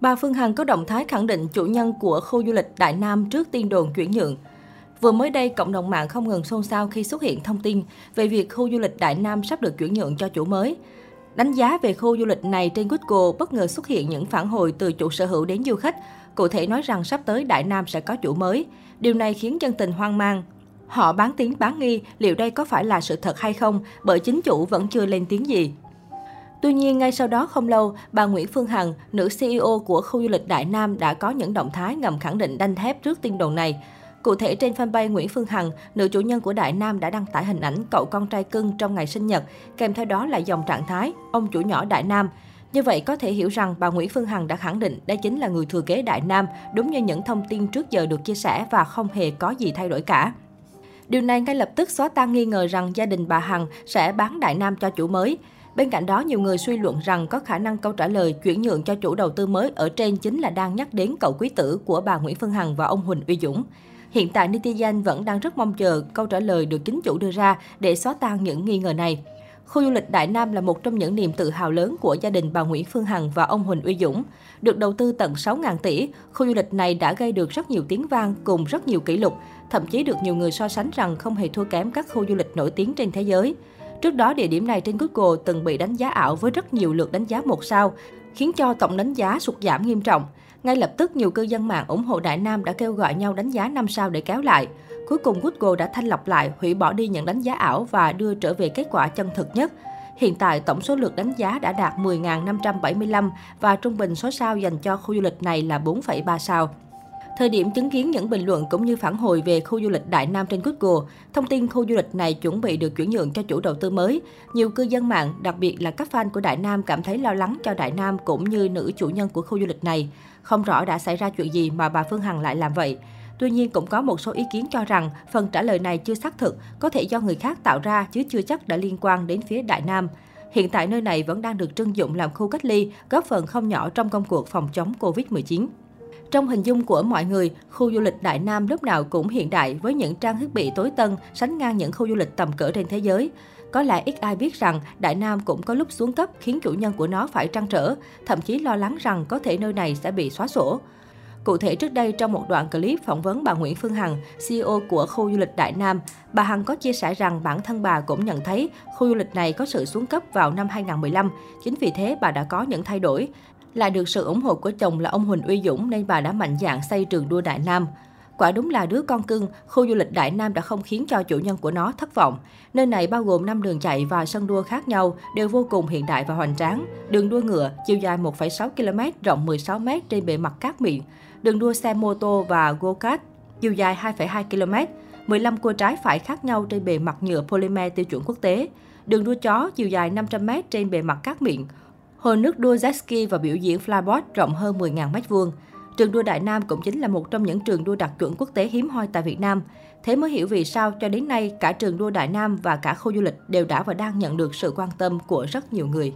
Bà Phương Hằng có động thái khẳng định chủ nhân của khu du lịch Đại Nam trước tiên đồn chuyển nhượng. Vừa mới đây, cộng đồng mạng không ngừng xôn xao khi xuất hiện thông tin về việc khu du lịch Đại Nam sắp được chuyển nhượng cho chủ mới. Đánh giá về khu du lịch này trên Google bất ngờ xuất hiện những phản hồi từ chủ sở hữu đến du khách, cụ thể nói rằng sắp tới Đại Nam sẽ có chủ mới. Điều này khiến dân tình hoang mang. Họ bán tiếng bán nghi liệu đây có phải là sự thật hay không bởi chính chủ vẫn chưa lên tiếng gì. Tuy nhiên, ngay sau đó không lâu, bà Nguyễn Phương Hằng, nữ CEO của khu du lịch Đại Nam đã có những động thái ngầm khẳng định đanh thép trước tin đồn này. Cụ thể trên fanpage Nguyễn Phương Hằng, nữ chủ nhân của Đại Nam đã đăng tải hình ảnh cậu con trai cưng trong ngày sinh nhật, kèm theo đó là dòng trạng thái ông chủ nhỏ Đại Nam. Như vậy có thể hiểu rằng bà Nguyễn Phương Hằng đã khẳng định đây chính là người thừa kế Đại Nam, đúng như những thông tin trước giờ được chia sẻ và không hề có gì thay đổi cả. Điều này ngay lập tức xóa tan nghi ngờ rằng gia đình bà Hằng sẽ bán Đại Nam cho chủ mới. Bên cạnh đó, nhiều người suy luận rằng có khả năng câu trả lời chuyển nhượng cho chủ đầu tư mới ở trên chính là đang nhắc đến cậu quý tử của bà Nguyễn Phương Hằng và ông Huỳnh Uy Dũng. Hiện tại, netizen vẫn đang rất mong chờ câu trả lời được chính chủ đưa ra để xóa tan những nghi ngờ này. Khu du lịch Đại Nam là một trong những niềm tự hào lớn của gia đình bà Nguyễn Phương Hằng và ông Huỳnh Uy Dũng. Được đầu tư tận 6.000 tỷ, khu du lịch này đã gây được rất nhiều tiếng vang cùng rất nhiều kỷ lục, thậm chí được nhiều người so sánh rằng không hề thua kém các khu du lịch nổi tiếng trên thế giới. Trước đó, địa điểm này trên Google từng bị đánh giá ảo với rất nhiều lượt đánh giá một sao, khiến cho tổng đánh giá sụt giảm nghiêm trọng. Ngay lập tức, nhiều cư dân mạng ủng hộ Đại Nam đã kêu gọi nhau đánh giá 5 sao để kéo lại. Cuối cùng, Google đã thanh lọc lại, hủy bỏ đi những đánh giá ảo và đưa trở về kết quả chân thực nhất. Hiện tại, tổng số lượt đánh giá đã đạt 10.575 và trung bình số sao dành cho khu du lịch này là 4,3 sao. Thời điểm chứng kiến những bình luận cũng như phản hồi về khu du lịch Đại Nam trên Google, thông tin khu du lịch này chuẩn bị được chuyển nhượng cho chủ đầu tư mới. Nhiều cư dân mạng, đặc biệt là các fan của Đại Nam cảm thấy lo lắng cho Đại Nam cũng như nữ chủ nhân của khu du lịch này. Không rõ đã xảy ra chuyện gì mà bà Phương Hằng lại làm vậy. Tuy nhiên, cũng có một số ý kiến cho rằng phần trả lời này chưa xác thực, có thể do người khác tạo ra chứ chưa chắc đã liên quan đến phía Đại Nam. Hiện tại nơi này vẫn đang được trưng dụng làm khu cách ly, góp phần không nhỏ trong công cuộc phòng chống Covid-19. Trong hình dung của mọi người, khu du lịch Đại Nam lúc nào cũng hiện đại với những trang thiết bị tối tân, sánh ngang những khu du lịch tầm cỡ trên thế giới. Có lẽ ít ai biết rằng Đại Nam cũng có lúc xuống cấp khiến chủ nhân của nó phải trăn trở, thậm chí lo lắng rằng có thể nơi này sẽ bị xóa sổ. Cụ thể trước đây trong một đoạn clip phỏng vấn bà Nguyễn Phương Hằng, CEO của khu du lịch Đại Nam, bà Hằng có chia sẻ rằng bản thân bà cũng nhận thấy khu du lịch này có sự xuống cấp vào năm 2015. Chính vì thế bà đã có những thay đổi. Lại được sự ủng hộ của chồng là ông Huỳnh Uy Dũng nên bà đã mạnh dạn xây trường đua Đại Nam. Quả đúng là đứa con cưng, khu du lịch Đại Nam đã không khiến cho chủ nhân của nó thất vọng. Nơi này bao gồm 5 đường chạy và sân đua khác nhau, đều vô cùng hiện đại và hoành tráng. Đường đua ngựa, chiều dài 1,6 km, rộng 16 m trên bề mặt cát miệng. Đường đua xe mô tô và go-kart, chiều dài 2,2 km, 15 cua trái phải khác nhau trên bề mặt nhựa polymer tiêu chuẩn quốc tế. Đường đua chó chiều dài 500 m trên bề mặt cát miệng. Hồ nước đua jet ski và biểu diễn flyboard rộng hơn 10.000 m2. Trường đua Đại Nam cũng chính là một trong những trường đua đặc chuẩn quốc tế hiếm hoi tại Việt Nam. Thế mới hiểu vì sao cho đến nay cả trường đua Đại Nam và cả khu du lịch đều đã và đang nhận được sự quan tâm của rất nhiều người.